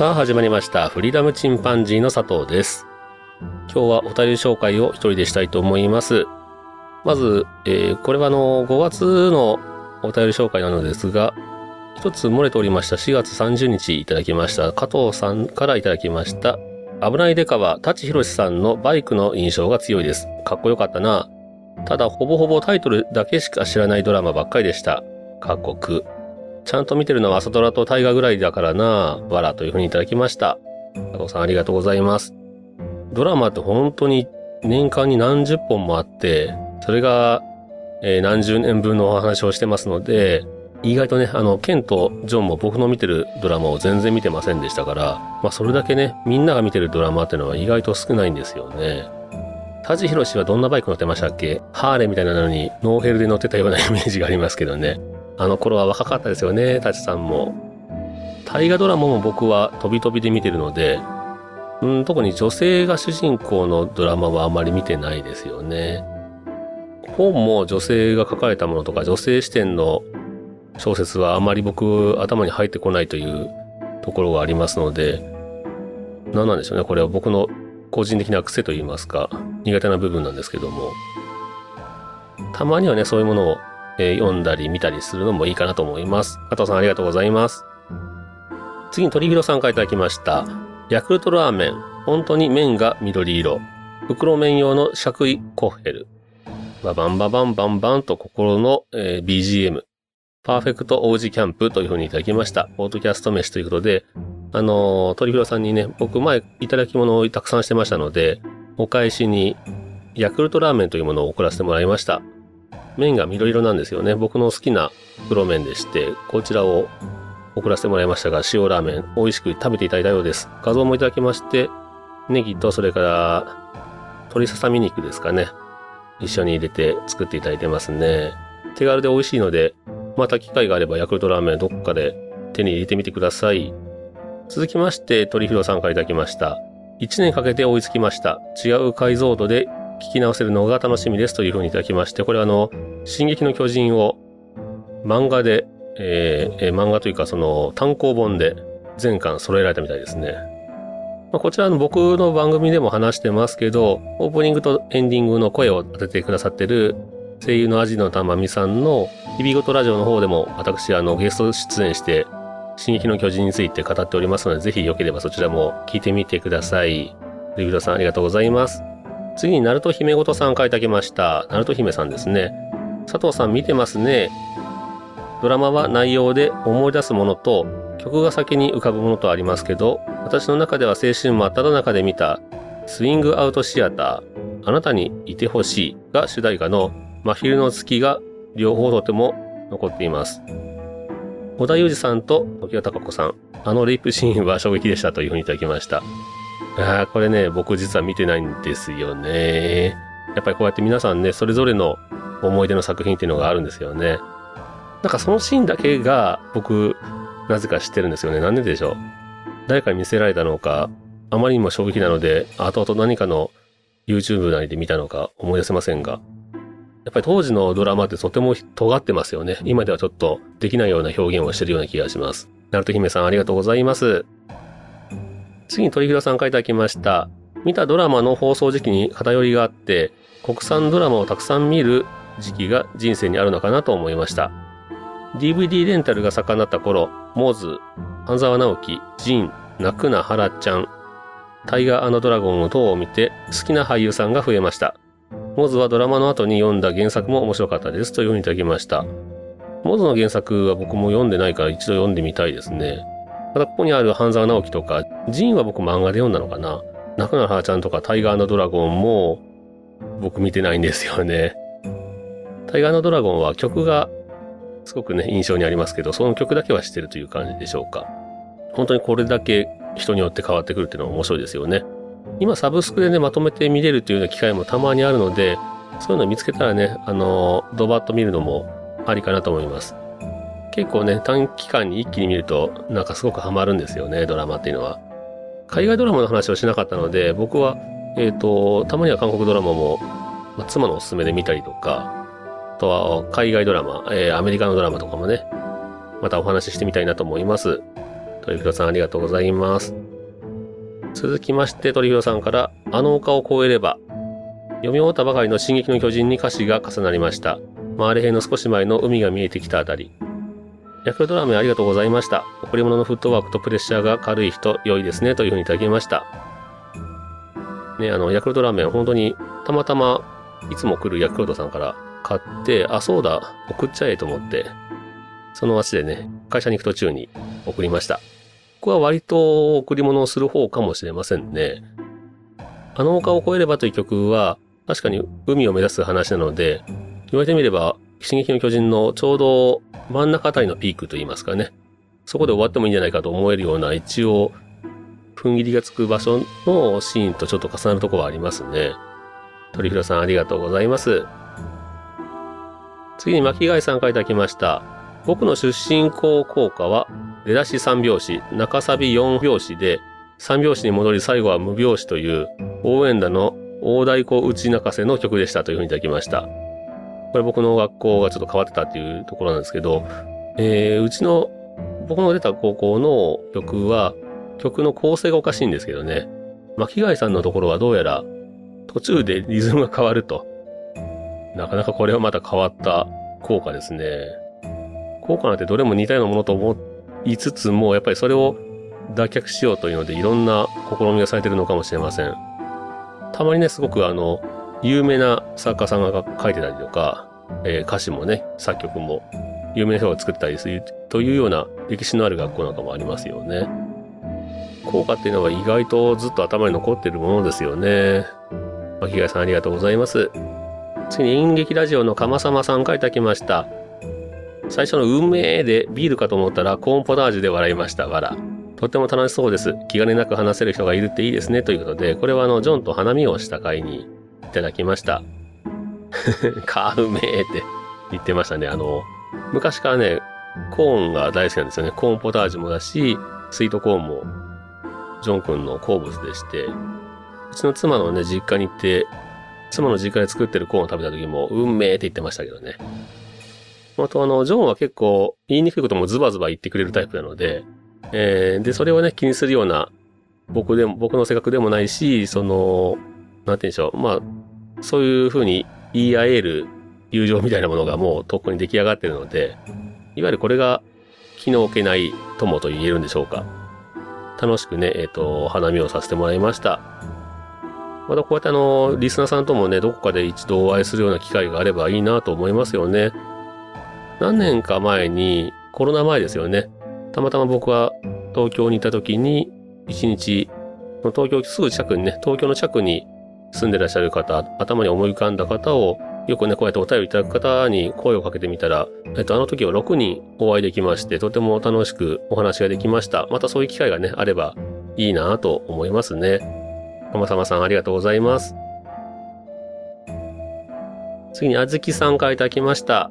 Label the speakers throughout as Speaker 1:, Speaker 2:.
Speaker 1: さあ始まりました。フリーダムチンパンジーの佐藤です。今日はお便り紹介を一人でしたいと思います。まず、えー、これはあの5月のお便り紹介なのですが一つ漏れておりました。4月30日いただきました。加藤さんからいただきました。危ないデカは舘ひろしさんのバイクの印象が強いです。かっこよかったな。ただほぼほぼタイトルだけしか知らないドラマばっかりでした。過酷。ちゃんと見てるのは朝ドラと大河ぐらいだからな、わらというふうにいただきました。加藤さんありがとうございます。ドラマって本当に年間に何十本もあって、それが、えー、何十年分のお話をしてますので、意外とね、あの、ケンとジョンも僕の見てるドラマを全然見てませんでしたから、まあそれだけね、みんなが見てるドラマっていうのは意外と少ないんですよね。舘ひろしはどんなバイク乗ってましたっけ？ハーレーみたいなのにノーヘルで乗ってたようなイメージがありますけどね。あの頃は若かったですよね、舘さんも。大河ドラマも僕は飛び飛びで見てるので、うん、特に女性が主人公のドラマはあまり見てないですよね。本も女性が書かれたものとか女性視点の小説はあまり僕頭に入ってこないというところがありますので、何なんでしょうね。これは僕の個人的な癖といいますか、苦手な部分なんですけども。たまにはね、そういうものをえー、読んだり見たりするのもいいかなと思います。加藤さんありがとうございます。次に鳥広さんからいただきました。ヤクルトラーメン。本当に麺が緑色。袋麺用の四角いコッヘル。ババンババンバンバンと心の、えー、BGM。パーフェクト王子キャンプというふうにいただきました。ポートキャスト飯ということで、あのー、鳥広さんにね、僕前いただき物をたくさんしてましたので、お返しにヤクルトラーメンというものを送らせてもらいました。麺が緑色なんですよね。僕の好きな袋麺でして、こちらを送らせてもらいましたが、塩ラーメン美味しく食べていただいたようです。画像もいただきまして、ネギとそれから鶏ささみ肉ですかね。一緒に入れて作っていただいてますね。手軽で美味しいので、また機会があればヤクルトラーメンどっかで手に入れてみてください。続きまして、鳥広さんからいただきました。1年かけて追いつきました。違う解像度で聞き直せるのが楽しみですというふうにいただきまして、これはあの、進撃の巨人を漫画で、えー、えー、漫画というかその単行本で全巻揃えられたみたいですね。まあ、こちらの僕の番組でも話してますけど、オープニングとエンディングの声を当ててくださってる声優のアジノタマミさんの日々ごとラジオの方でも私あのゲスト出演して進撃の巨人について語っておりますので、ぜひよければそちらも聞いてみてください。ルビドさんありがとうございます。次に、ナルト姫ごとさんからいただきました。ナルト姫さんですね。佐藤さん見てますね。ドラマは内容で思い出すものと曲が先に浮かぶものとありますけど、私の中では青春真っ只中で見たスイングアウトシアター、あなたにいてほしいが主題歌の真昼の月が両方とても残っています。小田裕二さんと時矢孝子さん、あのレイプシーンは衝撃でしたというふうにいただきました。ああこれね、僕実は見てないんですよね。やっぱりこうやって皆さんね、それぞれの思い出の作品っていうのがあるんですよね。なんかそのシーンだけが僕、なぜか知ってるんですよね。なんででしょう。誰かに見せられたのか、あまりにも衝撃なので、後々何かの YouTube なりで見たのか思い出せませんが。やっぱり当時のドラマってとても尖ってますよね。今ではちょっとできないような表現をしてるような気がします。ナルト姫さんありがとうございます。次に鳥広さんからいただきました。見たドラマの放送時期に偏りがあって、国産ドラマをたくさん見る時期が人生にあるのかなと思いました。DVD レンタルが盛んなった頃、モーズ、半沢直樹、ジン、泣くなハちゃん、タイガードラゴンの等を見て好きな俳優さんが増えました。モズはドラマの後に読んだ原作も面白かったですというふうにいただきました。モズの原作は僕も読んでないから一度読んでみたいですね。またここにある半沢直樹とか、ジンは僕漫画で読んだのかな。泣くなはちゃんとかタイガードラゴンも僕見てないんですよね。タイガードラゴンは曲がすごくね、印象にありますけど、その曲だけは知ってるという感じでしょうか。本当にこれだけ人によって変わってくるっていうのは面白いですよね。今サブスクでね、まとめて見れるっていうような機会もたまにあるので、そういうのを見つけたらね、あの、ドバッと見るのもありかなと思います。結構ね、短期間に一気に見ると、なんかすごくハマるんですよね、ドラマっていうのは。海外ドラマの話をしなかったので、僕は、えっ、ー、と、たまには韓国ドラマも、ま、妻のおすすめで見たりとか、あとは海外ドラマ、えー、アメリカのドラマとかもね、またお話ししてみたいなと思います。鳥広さんありがとうございます。続きまして、鳥広さんから、あの丘を越えれば、読み終わったばかりの進撃の巨人に歌詞が重なりました。回れ編の少し前の海が見えてきたあたり。ヤクルトラーメンありがとうございました。贈り物のフットワークとプレッシャーが軽い人、良いですね、というふうにいただきました。ね、あの、ヤクルトラーメン、本当に、たまたま、いつも来るヤクルトさんから買って、あ、そうだ、送っちゃえと思って、その足でね、会社に行く途中に送りました。ここは割と贈り物をする方かもしれませんね。あの丘を越えればという曲は、確かに海を目指す話なので、言われてみれば、進撃の巨人のちょうど真ん中あたりのピークといいますかね。そこで終わってもいいんじゃないかと思えるような、一応、踏ん切りがつく場所のシーンとちょっと重なるところはありますね。鳥広さんありがとうございます。次に巻貝さんからいただきました。僕の出身校校歌は出だし3拍子、中サビ4拍子で、3拍子に戻り最後は無拍子という応援団の大太鼓打ち泣かせの曲でしたというふうにいただきました。これ僕の学校がちょっと変わってたっていうところなんですけど、えー、うちの、僕の出た高校の曲は、曲の構成がおかしいんですけどね、巻貝さんのところはどうやら途中でリズムが変わると。なかなかこれはまた変わった効果ですね。効果なんてどれも似たようなものと思いつつも、やっぱりそれを脱却しようというのでいろんな試みがされてるのかもしれません。たまにね、すごくあの、有名な作家さんが書いてたりとか、えー、歌詞もね、作曲も有名な人が作ったりするというような歴史のある学校なんかもありますよね。効果っていうのは意外とずっと頭に残ってるものですよね。巻貝さんありがとうございます。次に演劇ラジオの鎌様さんからいただきました。最初の運命でビールかと思ったらコーンポタージュで笑いました。わら。とっても楽しそうです。気兼ねなく話せる人がいるっていいですね。ということで、これはあの、ジョンと花見をした回にただきました。カーメーって言ってましたね。あの、昔からね、コーンが大好きなんですよね。コーンポタージュもだし、スイートコーンも、ジョン君の好物でして、うちの妻のね、実家に行って、妻の実家で作ってるコーンを食べた時も、運命って言ってましたけどね。あとあの、ジョンは結構言いにくいこともズバズバ言ってくれるタイプなので、えー、で、それをね、気にするような、僕でも、僕の性格でもないし、その、なんて言うんでしょう。まあ、そういう風に言い合える友情みたいなものがもうとっくに出来上がってるので、いわゆるこれが気の置けない友と言えるんでしょうか。楽しくね、えっ、ー、と、花見をさせてもらいました。またこうやってあの、リスナーさんともね、どこかで一度お会いするような機会があればいいなと思いますよね。何年か前に、コロナ前ですよね。たまたま僕は東京にいた時に、一日、東京すぐ近くにね、東京の近くに住んでらっしゃる方、頭に思い浮かんだ方を、よくね、こうやってお便りいただく方に声をかけてみたら、えっと、あの時は6人お会いできまして、とても楽しくお話ができました。またそういう機会がね、あればいいなと思いますね。浜様さんありがとうございます。次に、あずきさんからいただきました。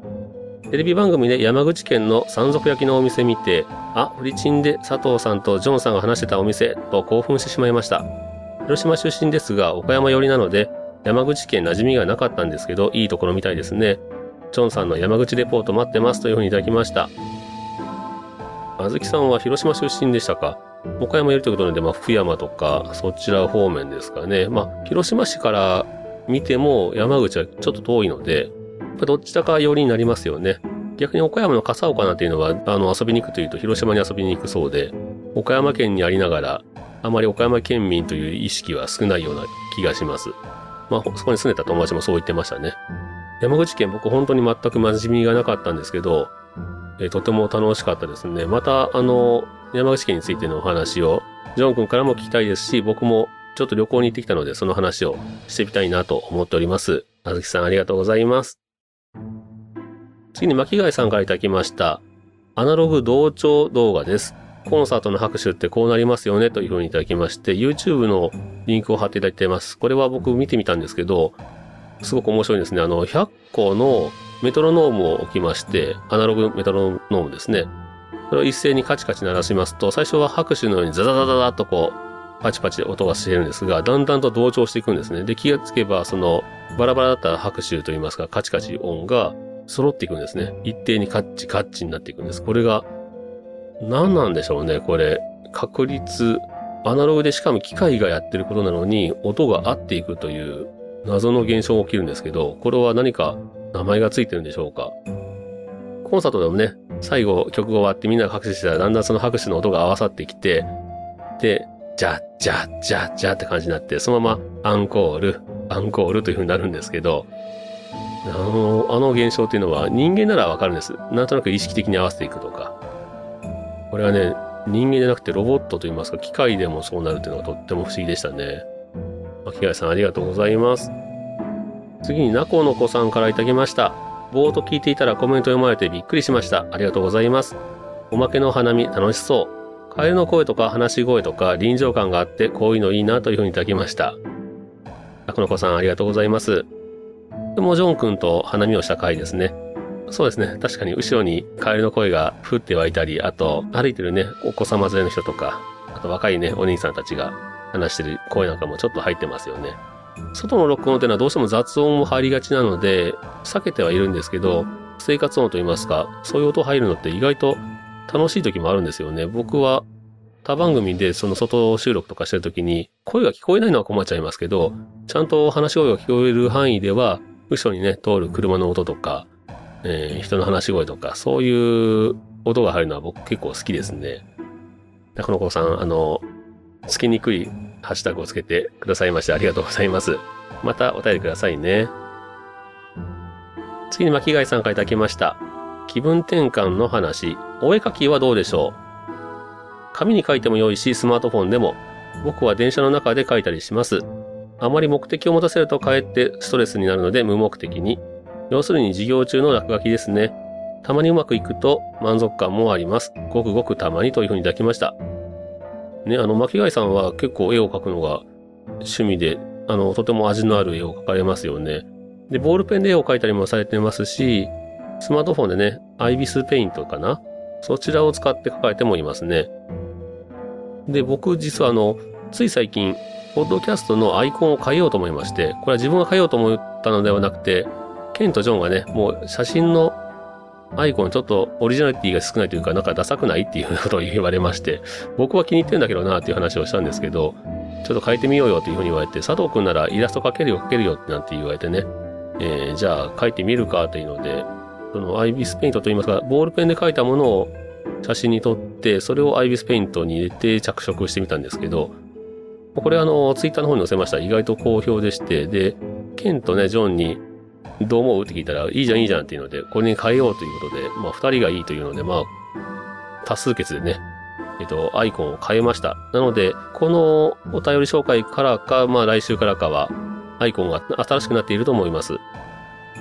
Speaker 1: テレビ番組で山口県の山賊焼きのお店見て、あ、フリチンで佐藤さんとジョンさんが話してたお店と興奮してしまいました。広島出身ですが、岡山寄りなので、山口県馴染みがなかったんですけど、いいところみたいですね。チョンさんの山口レポート待ってますというふうにいただきました。あずきさんは広島出身でしたか？岡山寄りということで、まあ、福山とか、そちら方面ですかね。まあ、広島市から見ても山口はちょっと遠いので、どっちだか寄りになりますよね。逆に岡山の笠岡なんていうのは、あの、遊びに行くというと広島に遊びに行くそうで、岡山県にありながら、あまり岡山県民という意識は少ないような気がします。まあ、そこに住んでた友達もそう言ってましたね。山口県僕本当に全く馴染みがなかったんですけど、え、とても楽しかったですね。また、あの、山口県についてのお話を、ジョン君からも聞きたいですし、僕もちょっと旅行に行ってきたので、その話をしてみたいなと思っております。あずきさんありがとうございます。次に巻貝さんから頂きました。アナログ同調動画です。コンサートの拍手ってこうなりますよねというふうにいただきまして、YouTube のリンクを貼っていただいています。これは僕見てみたんですけど、すごく面白いですね。あの、100個のメトロノームを置きまして、アナログメトロノームですね。それを一斉にカチカチ鳴らしますと、最初は拍手のようにザザザザザッとこう、パチパチ音がしてるんですが、だんだんと同調していくんですね。で、気がつけば、その、バラバラだった拍手といいますか、カチカチ音が揃っていくんですね。一定にカッチカッチになっていくんです。これが、何なんでしょうね、これ。確率、アナログでしかも機械がやってることなのに、音が合っていくという謎の現象が起きるんですけど、これは何か名前がついてるんでしょうか？コンサートでもね、最後曲が終わってみんなが拍手したら、だんだんその拍手の音が合わさってきて、で、じゃ、じゃ、じゃ、じゃって感じになって、そのままアンコール、アンコールという風になるんですけど、あの、あの現象っていうのは人間ならわかるんです。なんとなく意識的に合わせていくとか。これはね、人間じゃなくてロボットといいますか、機械でもそうなるっていうのがとっても不思議でしたね。巻貝さんありがとうございます。次に、なこの子さんからいただきました。ぼーっと聞いていたらコメント読まれてびっくりしました。ありがとうございます。おまけの花見楽しそう。カエルの声とか話し声とか臨場感があってこういうのいいなというふうにいただきました。なこの子さんありがとうございます。でもジョン君と花見をした回ですね。そうですね。確かに後ろにカエルの声が降って湧いたり、あと歩いてるね、お子様連れの人とか、あと若いね、お兄さんたちが話してる声なんかもちょっと入ってますよね。外の録音っていうのはどうしても雑音も入りがちなので、避けてはいるんですけど、生活音といいますか、そういう音入るのって意外と楽しい時もあるんですよね。僕は他番組でその外収録とかしてる時に、声が聞こえないのは困っちゃいますけど、ちゃんと話し声が聞こえる範囲では、後ろにね、通る車の音とか、えー、人の話し声とか、そういう音が入るのは僕結構好きですね。中野子さん、あの、つけにくいハッシュタグをつけてくださいましてありがとうございます。またお便りくださいね。次に巻貝さんからいただきました。気分転換の話。お絵かきはどうでしょう？紙に書いても良いし、スマートフォンでも。僕は電車の中で書いたりします。あまり目的を持たせるとかえってストレスになるので無目的に。要するに授業中の落書きですね。たまにうまくいくと満足感もあります。ごくごくたまにというふうにいただきました。ね、あの、巻貝さんは結構絵を描くのが趣味で、あの、とても味のある絵を描かれますよね。で、ボールペンで絵を描いたりもされてますし、スマートフォンでね、アイビスペイントかな？そちらを使って描かれてもいますね。で、僕実はあの、つい最近、ポッドキャストのアイコンを変えようと思いまして、これは自分が変えようと思ったのではなくて、ケンとジョンがね、もう写真のアイコンちょっとオリジナリティが少ないというか、なんかダサくないっていうことを言われまして、僕は気に入ってんだけどなっていう話をしたんですけど、ちょっと変えてみようよっていうふうに言われて、佐藤くんならイラスト描けるよ描けるよってなんて言われてね、えー、じゃあ描いてみるかというので、そのアイビスペイントといいますか、ボールペンで描いたものを写真に撮って、それをアイビスペイントに入れて着色してみたんですけど、これあの、ツイッターの方に載せました。意外と好評でして、で、ケンとね、ジョンに、どう思う？って聞いたら、いいじゃんいいじゃんっていうので、これに変えようということで、まあ二人がいいというので、まあ、多数決でね、えっと、アイコンを変えました。なので、このお便り紹介からか、まあ来週からかは、アイコンが新しくなっていると思います。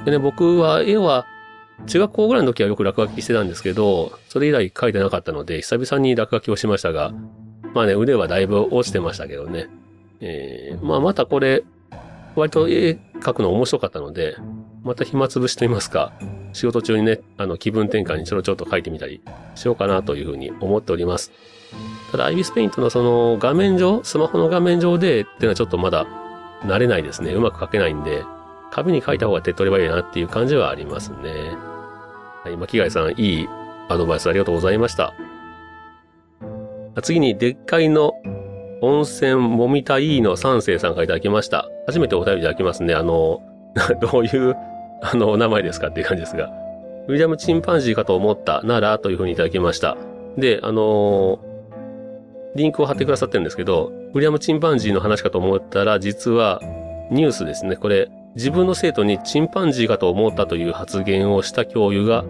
Speaker 1: でね、僕は絵は、中学校ぐらいの時はよく落書きしてたんですけど、それ以来書いてなかったので、久々に落書きをしましたが、まあね、腕はだいぶ落ちてましたけどね。えー、まあまたこれ、割と絵描くの面白かったので、また暇つぶしと言いますか、仕事中にね、あの気分転換にちょろちょろと書いてみたりしようかなというふうに思っております。ただ、アイビスペイントのその画面上、スマホの画面上でっていうのはちょっとまだ慣れないですね。うまく書けないんで、紙に書いた方が手っ取り早いなっていう感じはありますね。はい、巻貝さん、いいアドバイスありがとうございました。次に、でっかいの温泉もみたいの三世さんからいただきました。初めてお便りいただきますね。あの、どういう、あの、お名前ですかっていう感じですが。ウィリアムチンパンジーかと思ったならというふうにいただきました。で、あのリンクを貼ってくださってるんですけど、ウィリアムチンパンジーの話かと思ったら、実はニュースですね。これ、自分の生徒にチンパンジーかと思ったという発言をした教諭が、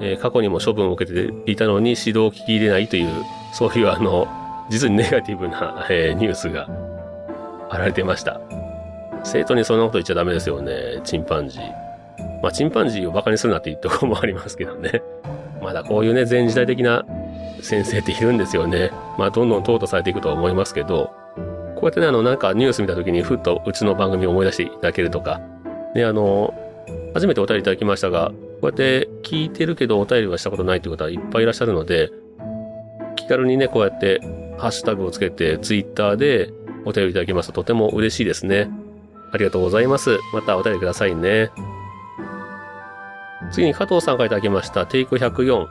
Speaker 1: えー、過去にも処分を受けていたのに指導を聞き入れないという、そういうあの、実にネガティブな、えー、ニュースが貼られてました。生徒にそんなこと言っちゃダメですよね、チンパンジー。まあ、チンパンジーをバカにするなっていうところもありますけどね。まだこういうね、前時代的な先生っているんですよね。まあ、どんどん淘汰されていくとは思いますけど、こうやってね、あの、なんかニュース見た時にふっとうちの番組を思い出していただけるとか、で、あの、初めてお便りいただきましたが、こうやって聞いてるけどお便りはしたことないという方はいっぱいいらっしゃるので、気軽にね、こうやってハッシュタグをつけてツイッターでお便りいただきますととても嬉しいですね。ありがとうございます。またお便りくださいね。次に加藤さんからいただきました。テイク104。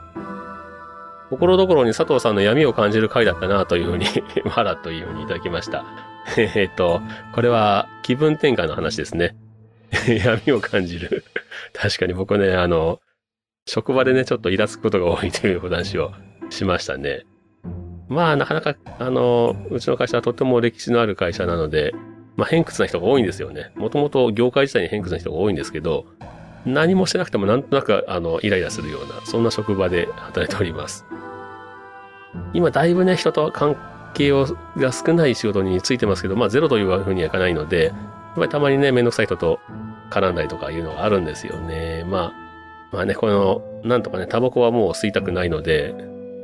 Speaker 1: 心どころに佐藤さんの闇を感じる回だったなというふうに まだというふうにいただきました。えっと、これは気分転換の話ですね。闇を感じる確かに僕ね、あの、職場でね、ちょっとイラつくことが多いというお話をしましたね。まあ、なかなか、あの、うちの会社はとても歴史のある会社なので、まあ、偏屈な人が多いんですよね。もともと業界自体に偏屈な人が多いんですけど、何もしなくてもなんとなく、あの、イライラするような、そんな職場で働いております。今、だいぶね、人と関係をが少ない仕事についてますけど、まあ、ゼロというふうにはいかないので、やっぱりたまにね、めんどくさい人と絡んだりとかいうのがあるんですよね。まあ、まあね、この、なんとかね、タバコはもう吸いたくないので、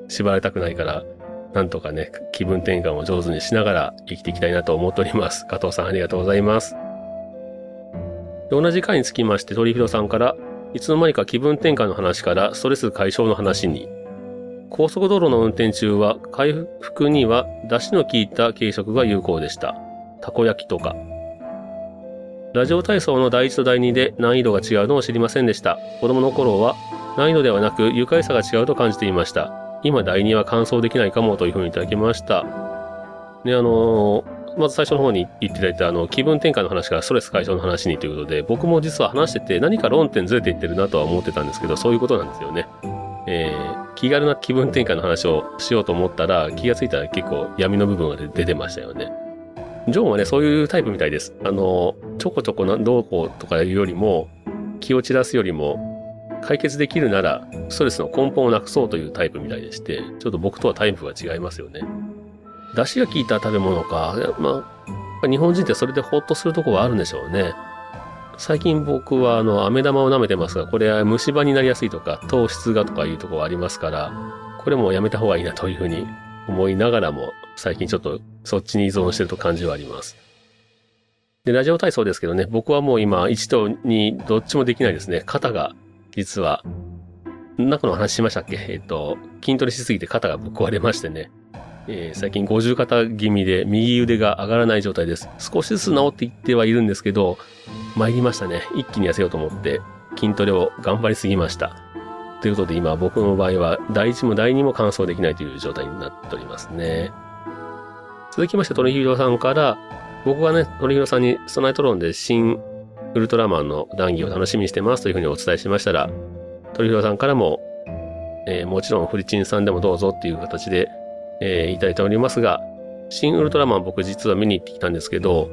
Speaker 1: 縛られたくないから、なんとかね、気分転換を上手にしながら生きていきたいなと思っております。加藤さんありがとうございます。同じ回につきまして、鳥広さんから、いつの間にか気分転換の話からストレス解消の話に、高速道路の運転中は回復には出汁の効いた軽食が有効でした。たこ焼きとか。ラジオ体操の第1と第2で難易度が違うのを知りませんでした。子供の頃は難易度ではなく愉快さが違うと感じていました。今第2は完走できないかもというふうにいただきました。で、あの、まず最初の方に言っていただいたあの気分転換の話からストレス解消の話にということで、僕も実は話してて何か論点ずれていってるなとは思ってたんですけど、そういうことなんですよね。えー、気軽な気分転換の話をしようと思ったら、気がついたら結構闇の部分が出てましたよね。ジョンはね、そういうタイプみたいです。あの、ちょこちょこなどうこうとかいうよりも、気を散らすよりも、解決できるなら、ストレスの根本をなくそうというタイプみたいでして、ちょっと僕とはタイプが違いますよね。出汁が効いた食べ物か。まあ、日本人ってそれでほっとするとこはあるんでしょうね。最近僕はあの、飴玉を舐めてますが、これは虫歯になりやすいとか、糖質がとかいうところありますから、これもやめた方がいいなというふうに思いながらも、最近ちょっとそっちに依存してると感じはあります。で、ラジオ体操ですけどね、僕はもう今1と2どっちもできないですね。肩が実は、中の話しましたっけ？えっ、と、筋トレしすぎて肩がぶっ壊れましてね。えー、最近50肩気味で右腕が上がらない状態です。少しずつ治っていってはいるんですけど、参りましたね。一気に痩せようと思って筋トレを頑張りすぎました。ということで今僕の場合は第1も第2も完走できないという状態になっておりますね。続きまして鳥広さんから、僕はね、鳥広さんにストナイトロンで新ウルトラマンの談義を楽しみにしてますというふうにお伝えしましたら、鳥広さんからも、えー、もちろんフリチンさんでもどうぞっていう形でえー、いただいておりますが、新ウルトラマン僕実は見に行ってきたんですけど、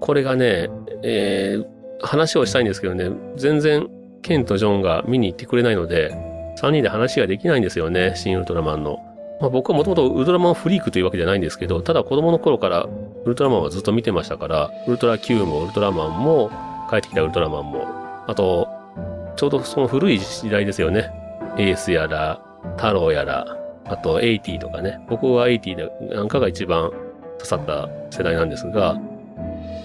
Speaker 1: これがね、えー、話をしたいんですけどね、全然ケンとジョンが見に行ってくれないので、3人で話ができないんですよね、新ウルトラマンの。まあ、僕はもともとウルトラマンフリークというわけじゃないんですけど、ただ子供の頃からウルトラマンはずっと見てましたから、ウルトラ Q もウルトラマンも、帰ってきたウルトラマンも、あと、ちょうどその古い時代ですよね。エースやら、太郎やら、あと80とかね。僕は80でなんかが一番刺さった世代なんですが、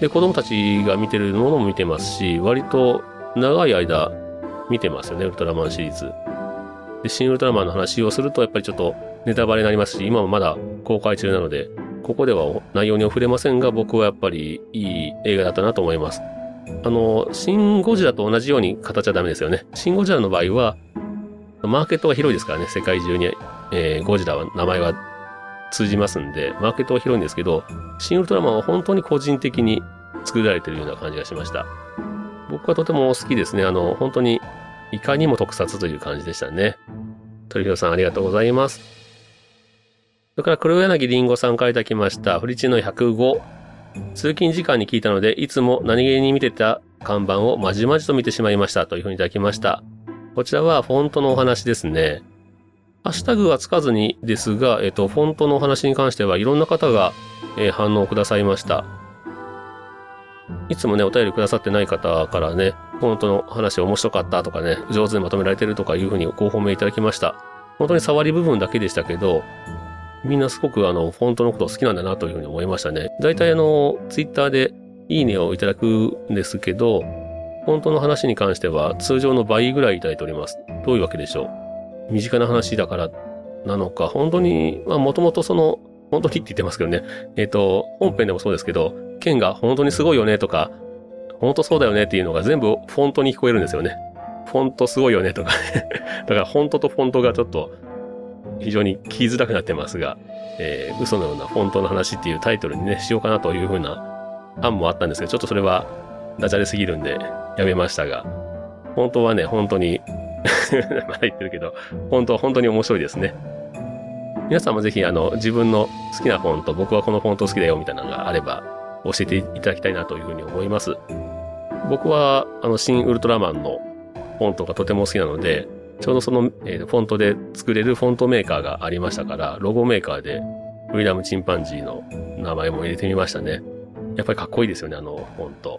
Speaker 1: で、子供たちが見てるものも見てますし、割と長い間見てますよね、ウルトラマンシリーズ。で、新ウルトラマンの話をすると、やっぱりちょっとネタバレになりますし、今もまだ公開中なので、ここでは内容に触れませんが、僕はやっぱりいい映画だったなと思います。あの、シン・ゴジラと同じように語っちゃダメですよね。シン・ゴジラの場合は、マーケットが広いですからね、世界中にえー、ゴジラは名前は通じますんで、マーケットは広いんですけど、シン・ウルトラマンは本当に個人的に作られてるような感じがしました。僕はとても好きですね。あの、本当にいかにも特撮という感じでしたね。鳥広さんありがとうございます。それから黒柳りんごさんからいただきました。フリチの105。通勤時間に聞いたので、いつも何気に見てた看板をまじまじと見てしまいましたというふうにいただきました。こちらはフォントのお話ですね。ハッシュタグはつかずにですが、えっと、フォントのお話に関してはいろんな方が、えー、反応をくださいました。いつもね、お便りくださってない方からね、フォントの話面白かったとかね、上手にまとめられてるとかいうふうにご褒めいただきました。本当に触り部分だけでしたけど、みんなすごくあの、フォントのこと好きなんだなというふうに思いましたね。大体あの、ツイッターでいいねをいただくんですけど、フォントの話に関しては通常の倍ぐらいいただいております。どういうわけでしょう？身近な話だからなのか、本当に、まあもともとその、本当にって言ってますけどね、えっ、ー、と、本編でもそうですけど、剣が本当にすごいよねとか、本当そうだよねっていうのが全部フォントに聞こえるんですよね。フォントすごいよねとかね だからフォントとフォントがちょっと非常に聞きづらくなってますが、えー、嘘のようなフォントの話っていうタイトルにね、しようかなというふうな案もあったんですけど、ちょっとそれはダジャレすぎるんでやめましたが、本当はね、本当に まだ言ってるけど、本当は本当に面白いですね。皆さんもぜひあの自分の好きなフォント、僕はこのフォント好きだよみたいなのがあれば教えていただきたいなというふうに思います。僕はあの新ウルトラマンのフォントがとても好きなので、ちょうどその、えー、フォントで作れるフォントメーカーがありましたから、ロゴメーカーでフリーダムチンパンジーの名前も入れてみましたね。やっぱりかっこいいですよね、あのフォント。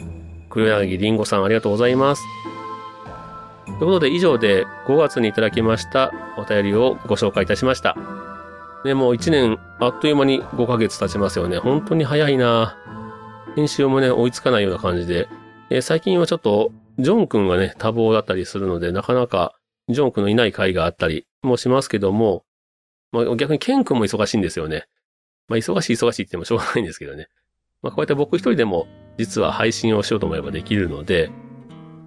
Speaker 1: 黒柳りんごさんありがとうございます。ということで以上で5月にいただきましたお便りをご紹介いたしました。ね、もう1年あっという間に5ヶ月経ちますよね。本当に早いな編集もね、追いつかないような感じで。えー、最近はちょっと、ジョン君がね、多忙だったりするので、なかなか、ジョン君のいない回があったりもしますけども、まあ、逆にケン君も忙しいんですよね。まあ、忙しい忙しいって言ってもしょうがないんですけどね。まあ、こうやって僕一人でも、実は配信をしようと思えばできるので、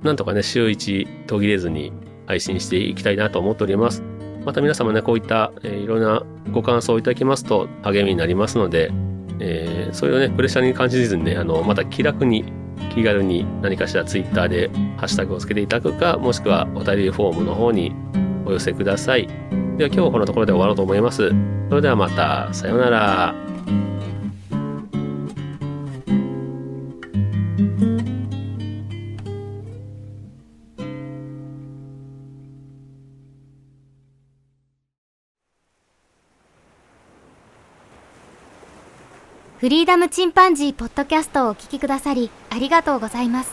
Speaker 1: なんとかね、週一途切れずに配信していきたいなと思っております。また皆様ね、こういった、えー、いろんなご感想をいただきますと励みになりますので、えー、それをね、プレッシャーに感じずにね、あの、また気楽に、気軽に何かしらツイッターでハッシュタグをつけていただくか、もしくはお便りフォームの方にお寄せください。では今日はこのところで終わろうと思います。それではまた、さようなら。
Speaker 2: フリーダムチンパンジーポッドキャストをお聞きくださりありがとうございます。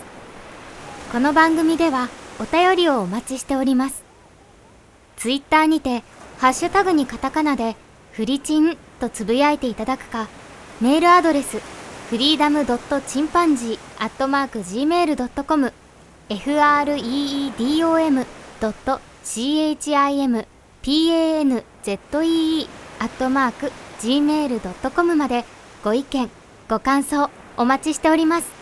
Speaker 2: この番組ではお便りをお待ちしております。ツイッターにて、ハッシュタグにカタカナで、フリチンとつぶやいていただくか、メールアドレス、フリーダムドットチンパンジーアットマーク Gmail.com、freedom ドット chimpanzee アットマーク gmail.com までご意見、ご感想、お待ちしております。